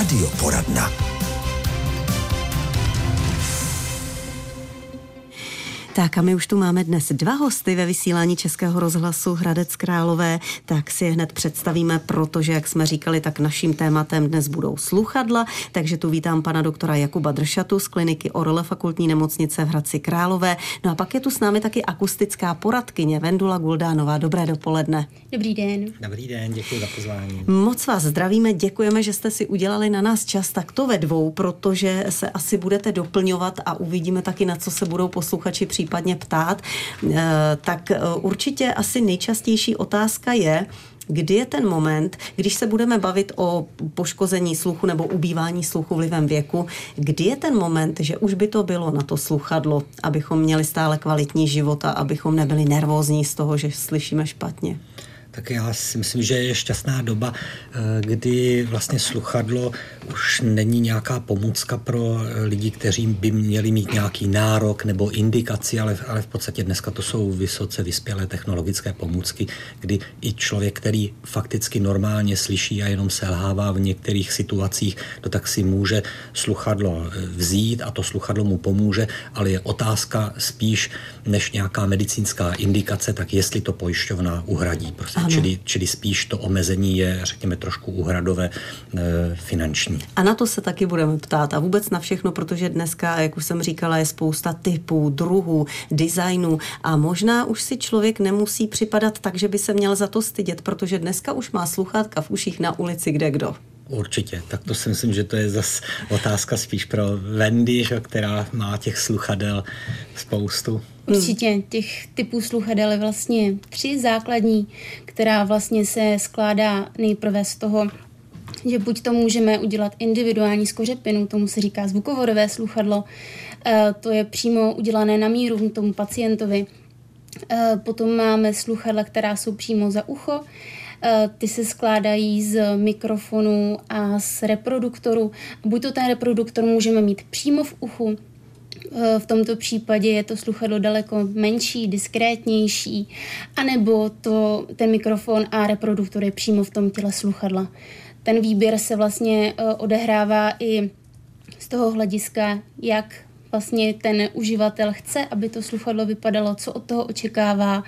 Radio Poradna. Tak a my už tu máme dnes dva hosty ve vysílání Českého rozhlasu Hradec Králové, tak si je hned představíme, protože, jak jsme říkali, tak naším tématem dnes budou sluchadla, takže tu vítám pana doktora Jakuba Dršatu z kliniky Orle fakultní nemocnice v Hradci Králové. No a pak je tu s námi taky akustická poradkyně Vendula Guldánová. Dobré dopoledne. Dobrý den. Dobrý den, děkuji za pozvání. Moc vás zdravíme, děkujeme, že jste si udělali na nás čas takto ve dvou, protože se asi budete doplňovat a uvidíme taky, na co se budou posluchači případně případně ptát, eh, tak eh, určitě asi nejčastější otázka je, kdy je ten moment, když se budeme bavit o poškození sluchu nebo ubývání sluchu vlivem věku, kdy je ten moment, že už by to bylo na to sluchadlo, abychom měli stále kvalitní život a abychom nebyli nervózní z toho, že slyšíme špatně? Tak já si myslím, že je šťastná doba, eh, kdy vlastně sluchadlo už není nějaká pomůcka pro eh, lidi, kteří by měli mít nějaký nárok nebo indikaci, ale, ale v podstatě dneska to jsou vysoce vyspělé technologické pomůcky, kdy i člověk, který fakticky normálně slyší a jenom selhává v některých situacích, to tak si může sluchadlo eh, vzít a to sluchadlo mu pomůže, ale je otázka spíš než nějaká medicínská indikace, tak jestli to pojišťovna uhradí. Prostě čili, čili spíš to omezení je, řekněme, trošku úhradové e, finanční. A na to se taky budeme ptát a vůbec na všechno, protože dneska, jak už jsem říkala, je spousta typů, druhů, designů a možná už si člověk nemusí připadat tak, že by se měl za to stydět, protože dneska už má sluchátka v uších na ulici kde kdo. Určitě, tak to si myslím, že to je zase otázka spíš pro Wendy, že, která má těch sluchadel spoustu. Určitě těch typů sluchadel je vlastně tři základní, která vlastně se skládá nejprve z toho, že buď to můžeme udělat individuální skořepinu, tomu se říká zvukovodové sluchadlo, eh, to je přímo udělané na míru tomu pacientovi. Eh, potom máme sluchadla, která jsou přímo za ucho, ty se skládají z mikrofonu a z reproduktoru. Buď to ten reproduktor můžeme mít přímo v uchu, Eh, v tomto případě je to sluchadlo daleko menší, diskrétnější, anebo to, ten mikrofon a reproduktor je přímo v tom těle sluchadla. Ten výběr se vlastně eh, odehrává i z toho hlediska, jak vlastně ten uživatel chce, aby to sluchadlo vypadalo, co od toho očekává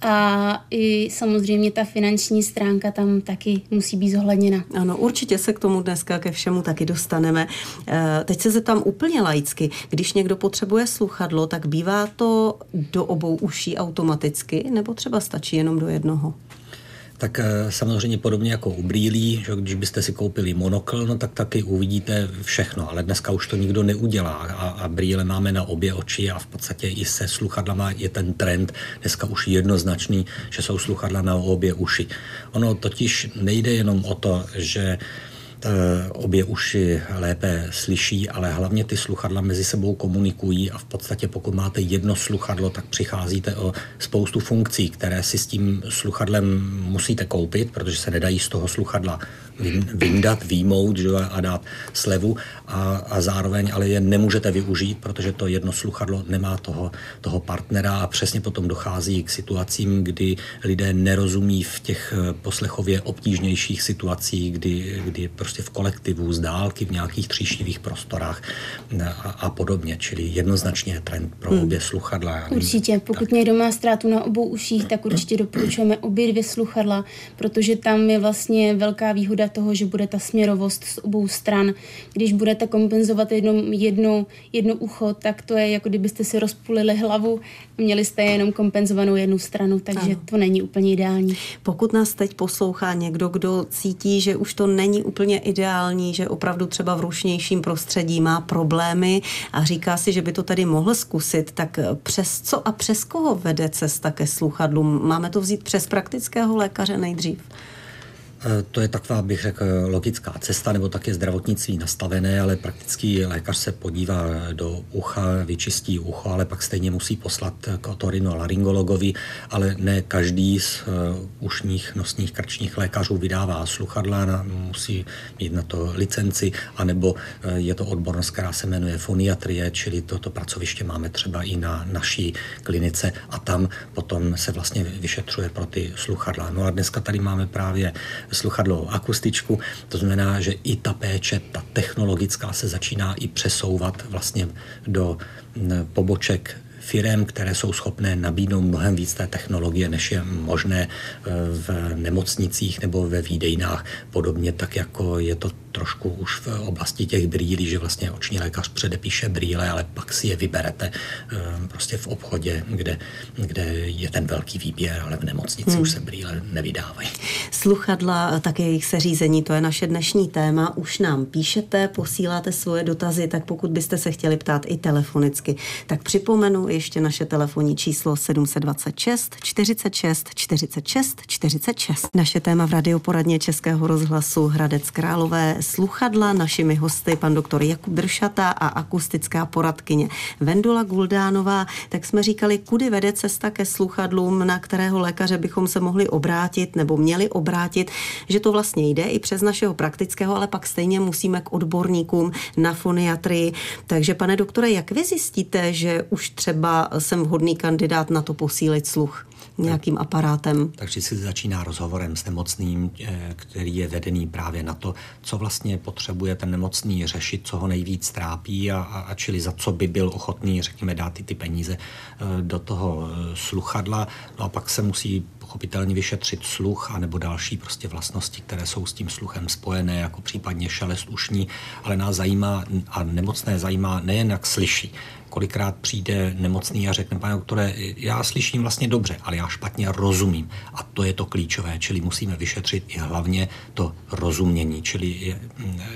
a i samozřejmě ta finanční stránka tam taky musí být zohledněna. Ano, určitě se k tomu dneska ke všemu taky dostaneme. Eh, teď se zeptám úplně laicky. Když někdo potřebuje sluchadlo, tak bývá to do obou uší automaticky nebo třeba stačí jenom do jednoho? Tak eh, samozřejmě podobně jako u brýlí, že když byste si koupili monokl, no tak taky uvidíte všechno, ale dneska už to nikdo neudělá a, a brýle máme na obě oči a v podstatě i se sluchadlama je ten trend dneska už jednoznačný, že jsou sluchadla na obě uši. Ono totiž nejde jenom o to, že obě uši lépe slyší, ale hlavně ty sluchadla mezi sebou komunikují a v podstatě pokud máte jedno sluchadlo, tak přicházíte o spoustu funkcí, které si s tím sluchadlem musíte koupit, protože se nedají z toho sluchadla vyndat, výmout že, a dát slevu a, a zároveň ale je nemůžete využít, protože to jedno sluchadlo nemá toho, toho partnera a přesně potom dochází k situacím, kdy lidé nerozumí v těch eh, poslechově obtížnějších situacích, kdy, kdy prostě v kolektivu, z dálky, v nějakých tříštivých prostorách a, a podobně. Čili jednoznačně je trend pro hmm. obě sluchadla. Určitě, pokud tak. někdo má ztrátu na obou uších, tak určitě doporučujeme obě dvě sluchadla, protože tam je vlastně velká výhoda toho, že bude ta směrovost z obou stran. Když budete kompenzovat jedno, jedno, jedno ucho, tak to je jako kdybyste si rozpulili hlavu a měli jste jenom kompenzovanou jednu stranu, takže ano. to není úplně ideální. Pokud nás teď poslouchá někdo, kdo cítí, že už to není úplně ideální, že opravdu třeba v rušnějším prostředí má problémy a říká si, že by to tady mohl zkusit, tak přes co a přes koho vede cesta ke sluchadlům? Máme to vzít přes praktického lékaře nejdřív? Eh, to je taková, bych řekl, logická cesta, nebo tak je zdravotnictví nastavené, ale praktický lékař se podívá do ucha, vyčistí ucho, ale pak stejně musí poslat k otorino-laryngologovi, ale ne každý z uh, ušních, nosních, krčních lékařů vydává sluchadla, musí mít na to licenci, anebo je to odbornost, která se jmenuje foniatrie, čili toto pracoviště máme třeba i na naší klinice a tam potom se vlastně vyšetřuje pro ty sluchadla. No a dneska tady máme právě sluchadlo akustičku. To znamená, že i ta péče, ta technologická se začíná i přesouvat vlastně do poboček firm, které jsou schopné nabídnout mnohem víc té technologie, než je možné v nemocnicích nebo ve výdejnách. Podobně tak, jako je to trošku už v oblasti těch brýlí, že vlastně oční lékař předepíše brýle, ale pak si je vyberete ehm, prostě v obchodě, kde, kde je ten velký výběr, ale v nemocnici hmm. už se brýle nevydávají. Sluchadla, také jejich seřízení, to je naše dnešní téma. Už nám píšete, posíláte svoje dotazy, tak pokud byste se chtěli ptát i telefonicky, tak připomenu ještě naše telefonní číslo 726 46 46 46. Naše téma v radioporadně Českého rozhlasu Hradec Králové sluchadla. Našimi hosty pan doktor Jakub Dršata a akustická poradkyně Vendula Guldánová. Tak jsme říkali, kudy vede cesta ke sluchadlům, na kterého lékaře bychom se mohli obrátit nebo měli obrátit, že to vlastně jde i přes našeho praktického, ale pak stejně musíme k odborníkům na foniatrii. Takže pane doktore, jak vy zjistíte, že už třeba jsem vhodný kandidát na to posílit sluch? nějakým aparátem. Takže si začíná rozhovorem s nemocným, eh, který je vedený právě na to, co vlastně potřebuje ten nemocný řešit, co ho nejvíc trápí a, a čili za co by byl ochotný, řekněme, dát ty, ty peníze eh, do toho eh, sluchadla. No a pak se musí pochopitelně vyšetřit sluch a nebo další prostě vlastnosti, které jsou s tím sluchem spojené, jako případně šelest ušní, ale nás zajímá a nemocné zajímá nejen jak slyší, kolikrát přijde nemocný a řekne, pane doktore, já slyším vlastně dobře, ale já špatně rozumím. A to je to klíčové, čili musíme vyšetřit i hlavně to rozumění, čili,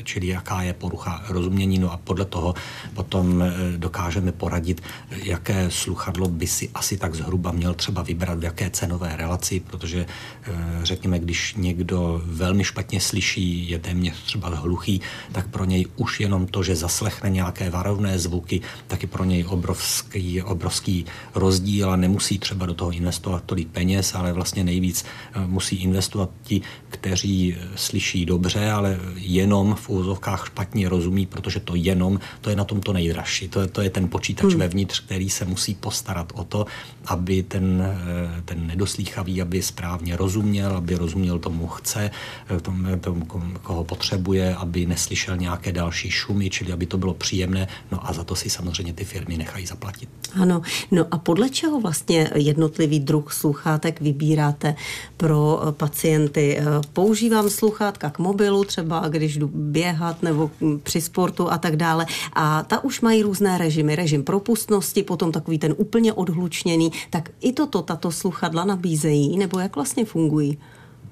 čili jaká je porucha rozumění, no a podle toho potom eh, dokážeme poradit, jaké sluchadlo by si asi tak zhruba měl třeba vybrat, v jaké cenové relaci, protože eh, řekněme, když někdo velmi špatně slyší, je téměř třeba hluchý, tak pro něj už jenom to, že zaslechne nějaké varovné zvuky, tak je pro pro něj obrovský, obrovský rozdíl a nemusí třeba do toho investovat tolik peněz, ale vlastně nejvíc eh, musí investovat ti, kteří eh, slyší dobře, ale jenom v úzovkách špatně rozumí, protože to jenom, to je na tom to nejdražší. To je, to je ten počítač hmm. vevnitř, který se musí postarat o to, aby ten, eh, ten nedoslýchavý, aby správně rozuměl, aby rozuměl tomu chce, tomu, tomu, koho potřebuje, aby neslyšel nějaké další šumy, čili aby to bylo příjemné. No a za to si samozřejmě ty firmy nechají zaplatit. Ano, no a podle čeho vlastně jednotlivý druh sluchátek vybíráte pro eh, pacienty? Eh, používám sluchátka k mobilu, třeba když jdu běhat nebo při sportu a tak dále. A ta už mají různé režimy. Režim propustnosti, potom takový ten úplně odhlučněný. Tak i toto tato sluchadla nabízejí, nebo jak vlastně fungují?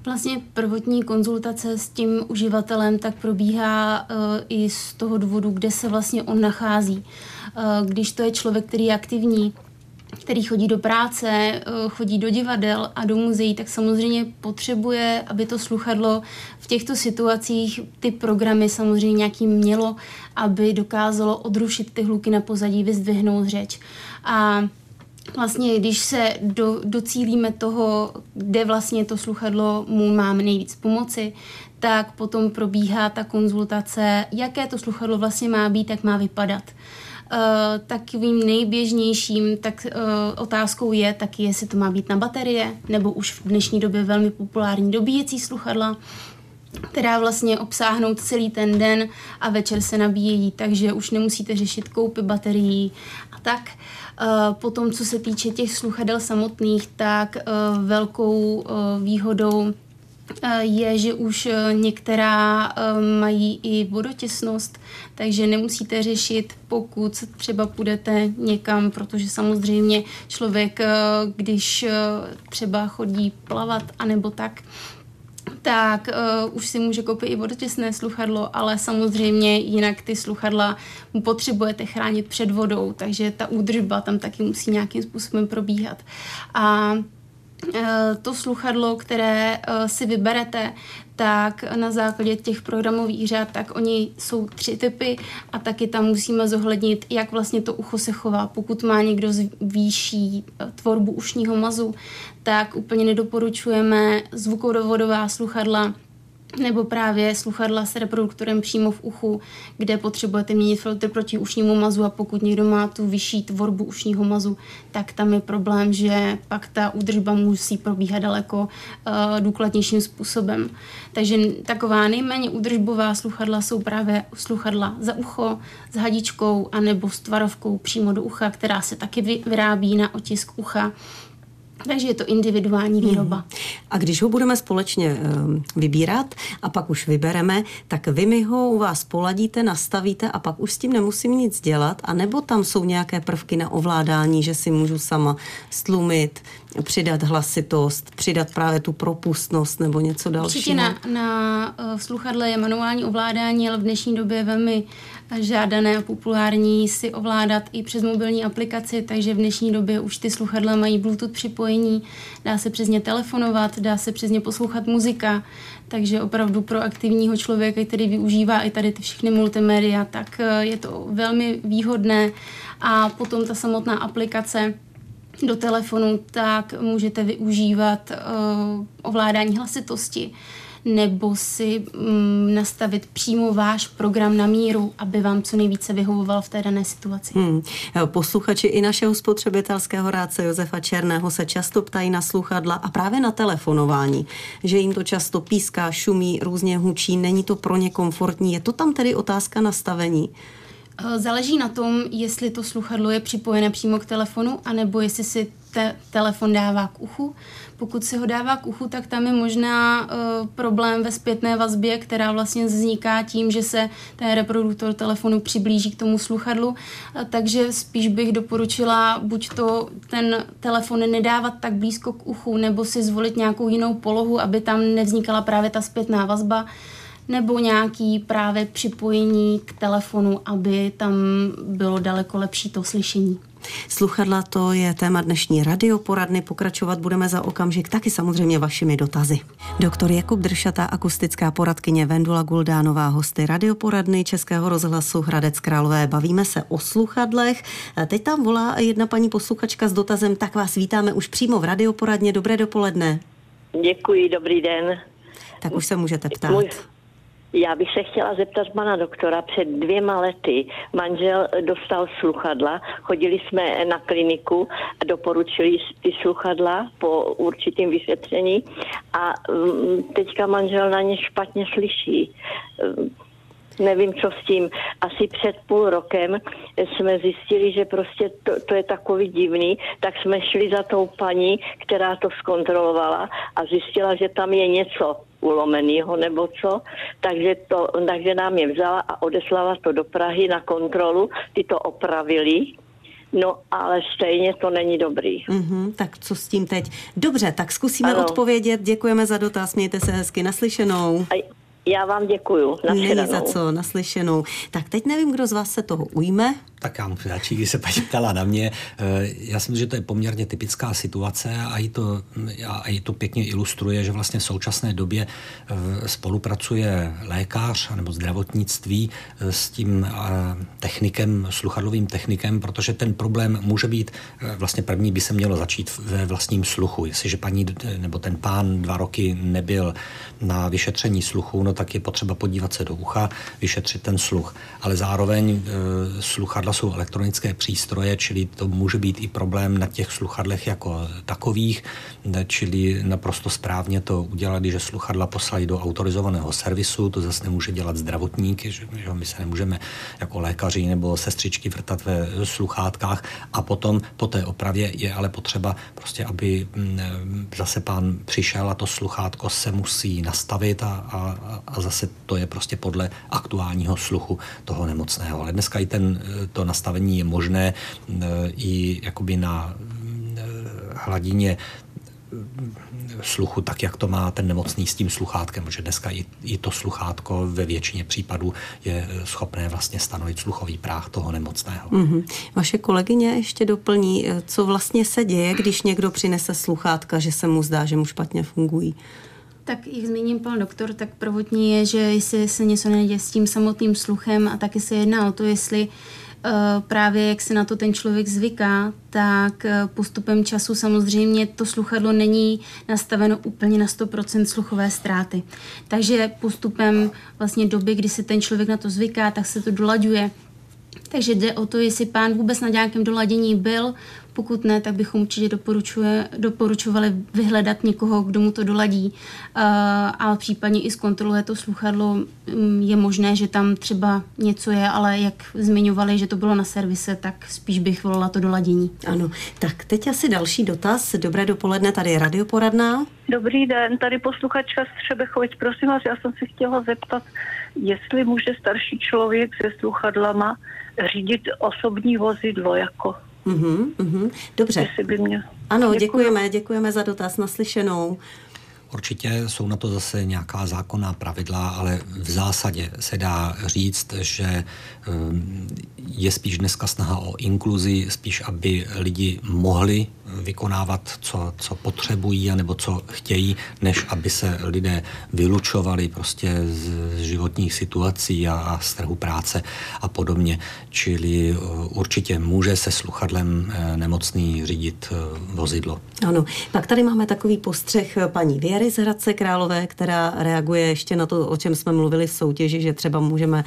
Vlastně prvotní konzultace s tím uživatelem tak probíhá uh, i z toho důvodu, kde se vlastně on nachází. Uh, když to je člověk, který je aktivní, který chodí do práce, uh, chodí do divadel a do muzeí, tak samozřejmě potřebuje, aby to sluchadlo v těchto situacích ty programy samozřejmě nějaký mělo, aby dokázalo odrušit ty hluky na pozadí, vyzdvihnout řeč. A vlastně, když se do, docílíme toho, kde vlastně to sluchadlo mu máme nejvíc pomoci, tak potom probíhá ta konzultace, jaké to sluchadlo vlastně má být, jak má vypadat. Uh, takovým nejběžnějším tak uh, otázkou je taky, jestli to má být na baterie, nebo už v dnešní době velmi populární dobíjecí sluchadla, která vlastně obsáhnout celý ten den a večer se nabíjejí, takže už nemusíte řešit koupy baterií a tak. Eh, potom, co se týče těch sluchadel samotných, tak eh, velkou eh, výhodou je, že už některá mají i vodotěsnost, takže nemusíte řešit, pokud třeba půjdete někam, protože samozřejmě člověk, když třeba chodí plavat anebo tak, tak uh, už si může koupit i vodotěsné sluchadlo, ale samozřejmě jinak ty sluchadla potřebujete chránit před vodou, takže ta údržba tam taky musí nějakým způsobem probíhat. A Eh, to sluchadlo, které eh, si vyberete, tak na základě těch programových řad, tak oni jsou tři typy a taky tam musíme zohlednit, jak vlastně to ucho se chová. Pokud má někdo zvýší eh, tvorbu ušního mazu, tak úplně nedoporučujeme zvukovodová sluchadla, nebo právě sluchadla s reproduktorem přímo v uchu, kde potřebujete měnit filtr proti ušnímu mazu a pokud někdo má tu vyšší tvorbu ušního mazu, tak tam je problém, že pak ta údržba musí probíhat daleko uh, důkladnějším způsobem. Takže taková nejméně údržbová sluchadla jsou právě sluchadla za ucho s hadičkou anebo s tvarovkou přímo do ucha, která se taky vyrábí na otisk ucha takže je to individuální mhm. výroba. Hmm. A když ho budeme společně uh, vybírat a pak už vybereme, tak vy mi ho u vás poladíte, nastavíte a pak už s tím nemusím nic dělat, a nebo tam jsou nějaké prvky na ovládání, že si můžu sama stlumit, přidat hlasitost, přidat právě tu propustnost nebo něco dalšího? Určitě na, na uh, sluchadle je manuální ovládání, ale v dnešní době je velmi žádané a populární si ovládat i přes mobilní aplikaci, takže v dnešní době už ty sluchadla mají Bluetooth připojení, dá se přes ně telefonovat, dá se přes ně poslouchat muzika, takže opravdu pro aktivního člověka, který využívá i tady ty všechny multimédia, tak eh, je to velmi výhodné. A potom ta samotná aplikace do telefonu, tak můžete využívat uh, ovládání hlasitosti, nebo si mm, nastavit přímo váš program na míru, aby vám co nejvíce vyhovoval v té dané situaci. Hmm. Posluchači i našeho spotřebitelského rádce Josefa Černého se často ptají na sluchadla a právě na telefonování, že jim to často píská, šumí, různě hučí, není to pro ně komfortní. Je to tam tedy otázka nastavení? Eh, záleží na tom, jestli to sluchadlo je připojené přímo k telefonu, anebo jestli si te- telefon dává k uchu. Pokud si ho dává k uchu, tak tam je možná uh, problém ve zpětné vazbě, která vlastně vzniká tím, že se ten reproduktor telefonu přiblíží k tomu sluchadlu. Uh, takže spíš bych doporučila buď to ten telefon nedávat tak blízko k uchu, nebo si zvolit nějakou jinou polohu, aby tam nevznikala právě ta zpětná vazba nebo nějaký právě připojení k telefonu, aby tam bylo daleko lepší to slyšení. Sluchadla to je téma dnešní radioporadny. Pokračovat budeme za okamžik taky samozřejmě vašimi dotazy. Doktor Jakub Dršata, akustická poradkyně Vendula Guldánová, hosty radioporadny Českého rozhlasu Hradec Králové. Bavíme se o sluchadlech. Teď tam volá jedna paní posluchačka s dotazem, tak vás vítáme už přímo v radioporadně. Dobré dopoledne. Děkuji, dobrý den. Tak už se můžete ptát. Můj, já bych se chtěla zeptat pana doktora. Před dvěma lety manžel dostal sluchadla, chodili jsme na kliniku a doporučili ty sluchadla po určitým vyšetření. A mm, teďka manžel na ně špatně slyší nevím, co s tím. Asi před půl rokem jsme zjistili, že prostě to, to je takový divný, tak jsme šli za tou paní, která to zkontrolovala a zjistila, že tam je něco ulomenýho nebo co, takže, to, takže nám je vzala a odeslala to do Prahy na kontrolu, ty to opravili, No, ale stejně to není dobrý. Mm-hmm, tak co s tím teď? Dobře, tak zkusíme ano. odpovědět. Děkujeme za dotaz, mějte se hezky naslyšenou. A já vám děkuju. Není za co, naslyšenou. Tak teď nevím, kdo z vás se toho ujme. Tak já můžu začít, když se paní ptala na mě. Eh, já si myslím, že to je poměrně typická situace a i to, a i to pěkně ilustruje, že vlastně v současné době eh, spolupracuje lékař nebo zdravotnictví eh, s tím technikem, sluchadlovým technikem, protože ten problém může být, vlastně první by se mělo začít ve vlastním sluchu. Jestliže paní nebo ten pán dva roky nebyl na vyšetření sluchu, no tak je potřeba podívat se do ucha, vyšetřit ten sluch. Ale zároveň sluchadla to jsou elektronické přístroje, čili to může být i problém na těch sluchadlech jako takových, čili naprosto správně to udělat, když sluchadla poslali do autorizovaného servisu, to zase nemůže dělat zdravotník, že, že my se nemůžeme jako lékaři nebo sestřičky vrtat ve sluchátkách a potom po té opravě je ale potřeba prostě, aby mm, zase pán přišel a to sluchátko se musí nastavit a, a, a zase to je prostě podle aktuálního sluchu toho nemocného. Ale dneska i ten, to to nastavení je možné eh, i jakoby na eh, hladině eh, sluchu, tak jak to má ten nemocný s tím sluchátkem, že dneska i, i to sluchátko ve většině případů je schopné vlastně stanovit sluchový práh toho nemocného. Mm-hmm. Vaše kolegyně ještě doplní, co vlastně se děje, když někdo přinese sluchátka, že se mu zdá, že mu špatně fungují. Tak jak zmíním pan doktor, tak prvotní je, že jestli se něco neděje s tím samotným sluchem a taky se jedná o to, jestli právě jak se na to ten člověk zvyká, tak eh, postupem času samozřejmě to sluchadlo není nastaveno úplně na 100% sluchové ztráty. Takže postupem vlastně doby, kdy se ten člověk na to zvyká, tak se to dolaďuje takže jde o to, jestli pán vůbec na nějakém doladění byl, pokud ne, tak bychom určitě doporučovali vyhledat někoho, kdo mu to doladí a případně i zkontroluje to sluchadlo. Mm, je možné, že tam třeba něco je, ale jak zmiňovali, že to bylo na servise, tak spíš bych volila to doladění. Ano, tak teď asi další dotaz. Dobré dopoledne, tady je radioporadná. Dobrý den, tady posluchačka z Třebechovic. Prosím vás, já jsem si chtěla zeptat, jestli může starší člověk se sluchadlama řídit osobní vozidlo jako Mm-hmm, mm-hmm. Dobře. By mě... Ano, děkujeme, děkujeme za dotaz naslyšenou. Určitě jsou na to zase nějaká zákonná pravidla, ale v zásadě se dá říct, že ehm, je spíš dneska snaha o inkluzi, spíš aby lidi mohli vykonávat, co, co potřebují anebo co chtějí, než aby se lidé vylučovali prostě z životních situací a, a z trhu práce a podobně. Čili eh, určitě může se sluchadlem eh, nemocný řídit eh, vozidlo. Ano, pak tady máme takový postřeh paní Věry z Hradce Králové, která reaguje ještě na to, o čem jsme mluvili v soutěži, že třeba můžeme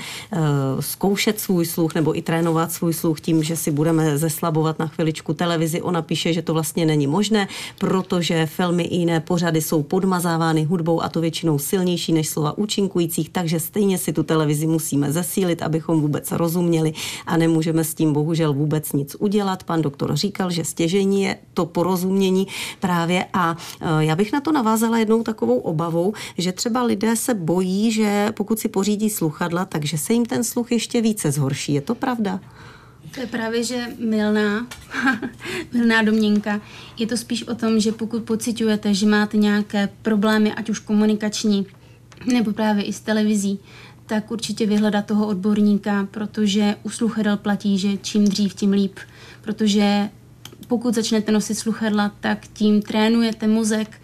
zkoušet svůj sluch nebo i trénovat svůj sluch tím, že si budeme zeslabovat na chviličku televizi. Ona píše, že to vlastně není možné, protože filmy i jiné pořady jsou podmazávány hudbou a to většinou silnější než slova účinkujících, takže stejně si tu televizi musíme zesílit, abychom vůbec rozuměli a nemůžeme s tím bohužel vůbec nic udělat. Pan doktor říkal, že stěžení je to porozumění právě a e, já bych na to navázala jednou takovou obavou, že třeba lidé se bojí, že pokud si pořídí sluchadla, takže se jim ten sluch ještě více zhorší. Je to pravda? To je právě, že milná, milná domněnka. Je to spíš o tom, že pokud pocitujete, že máte nějaké problémy, ať už komunikační, nebo právě i s televizí, tak určitě vyhledat toho odborníka, protože u sluchadel platí, že čím dřív, tím líp. Protože pokud začnete nosit sluchadla, tak tím trénujete mozek,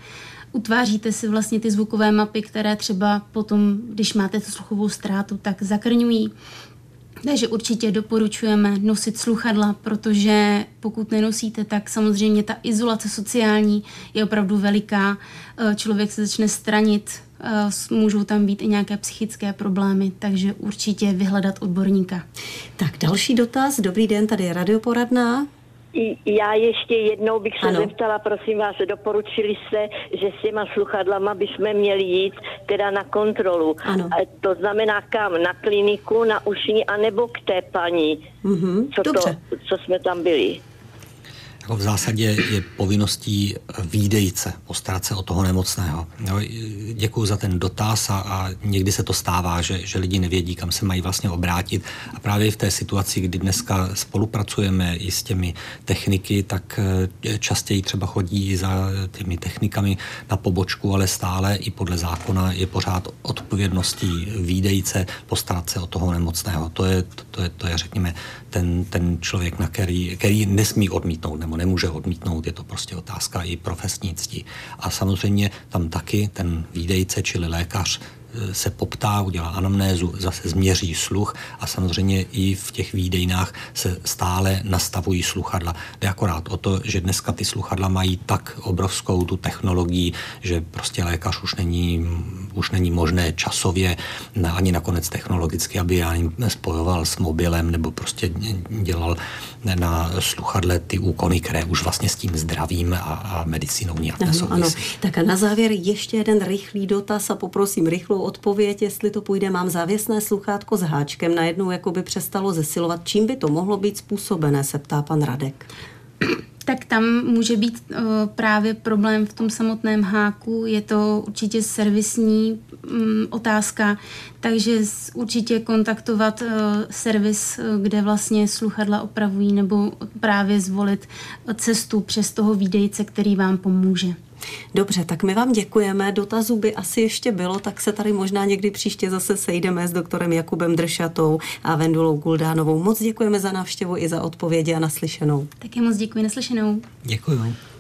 utváříte si vlastně ty zvukové mapy, které třeba potom, když máte tu sluchovou ztrátu, tak zakrňují. Takže určitě doporučujeme nosit sluchadla, protože pokud nenosíte, tak samozřejmě ta izolace sociální je opravdu veliká. Eh, člověk se začne stranit, eh, můžou tam být i nějaké psychické problémy, takže určitě vyhledat odborníka. Tak další dotaz. Dobrý den, tady je radioporadná. Já ještě jednou bych se ano. zeptala, prosím vás, doporučili jste, že s těma sluchadlama bychom měli jít teda na kontrolu. Ano. To znamená kam? Na kliniku, na ušní, anebo k té paní, mm-hmm. co, Dobře. To, co jsme tam byli. Jako v zásadě je povinností výdejce postarat se o toho nemocného. Děkuji za ten dotaz a, a někdy se to stává, že, že lidi nevědí, kam se mají vlastně obrátit. A právě v té situaci, kdy dneska spolupracujeme i s těmi techniky, tak eh, častěji třeba chodí za těmi technikami na pobočku, ale stále i podle zákona je pořád odpovědností výdejce postarat se o toho nemocného. To je, to je, to je řekněme, ten, ten člověk, na který, který nesmí odmítnout nebo nemůže odmítnout, je to prostě otázka i profesní cti. A samozřejmě tam taky ten výdejce, čili lékař, se poptá, udělá anamnézu, zase změří sluch a samozřejmě i v těch výdejnách se stále nastavují sluchadla. Jde akorát o to, že dneska ty sluchadla mají tak obrovskou tu technologii, že prostě lékař už není, už není možné časově ani nakonec technologicky, aby já spojoval s mobilem nebo prostě dělal na sluchadle ty úkony, které už vlastně s tím zdravím a, a medicínou nějak ano, ano. Tak a na závěr ještě jeden rychlý dotaz a poprosím rychlou odpověď, jestli to půjde. Mám závěsné sluchátko s háčkem, najednou jako by přestalo zesilovat. Čím by to mohlo být způsobené, se ptá pan Radek tak tam může být uh, právě problém v tom samotném háku. Je to určitě servisní um, otázka, takže určitě kontaktovat uh, servis, uh, kde vlastně sluchadla opravují, nebo právě zvolit cestu přes toho výdejce, který vám pomůže. Dobře, tak my vám děkujeme. Dotazů by asi ještě bylo, tak se tady možná někdy příště zase sejdeme s doktorem Jakubem Dršatou a Vendulou Guldánovou. Moc děkujeme za návštěvu i za odpovědi a naslyšenou. Taky moc děkuji, naslyšenou. Děkuji.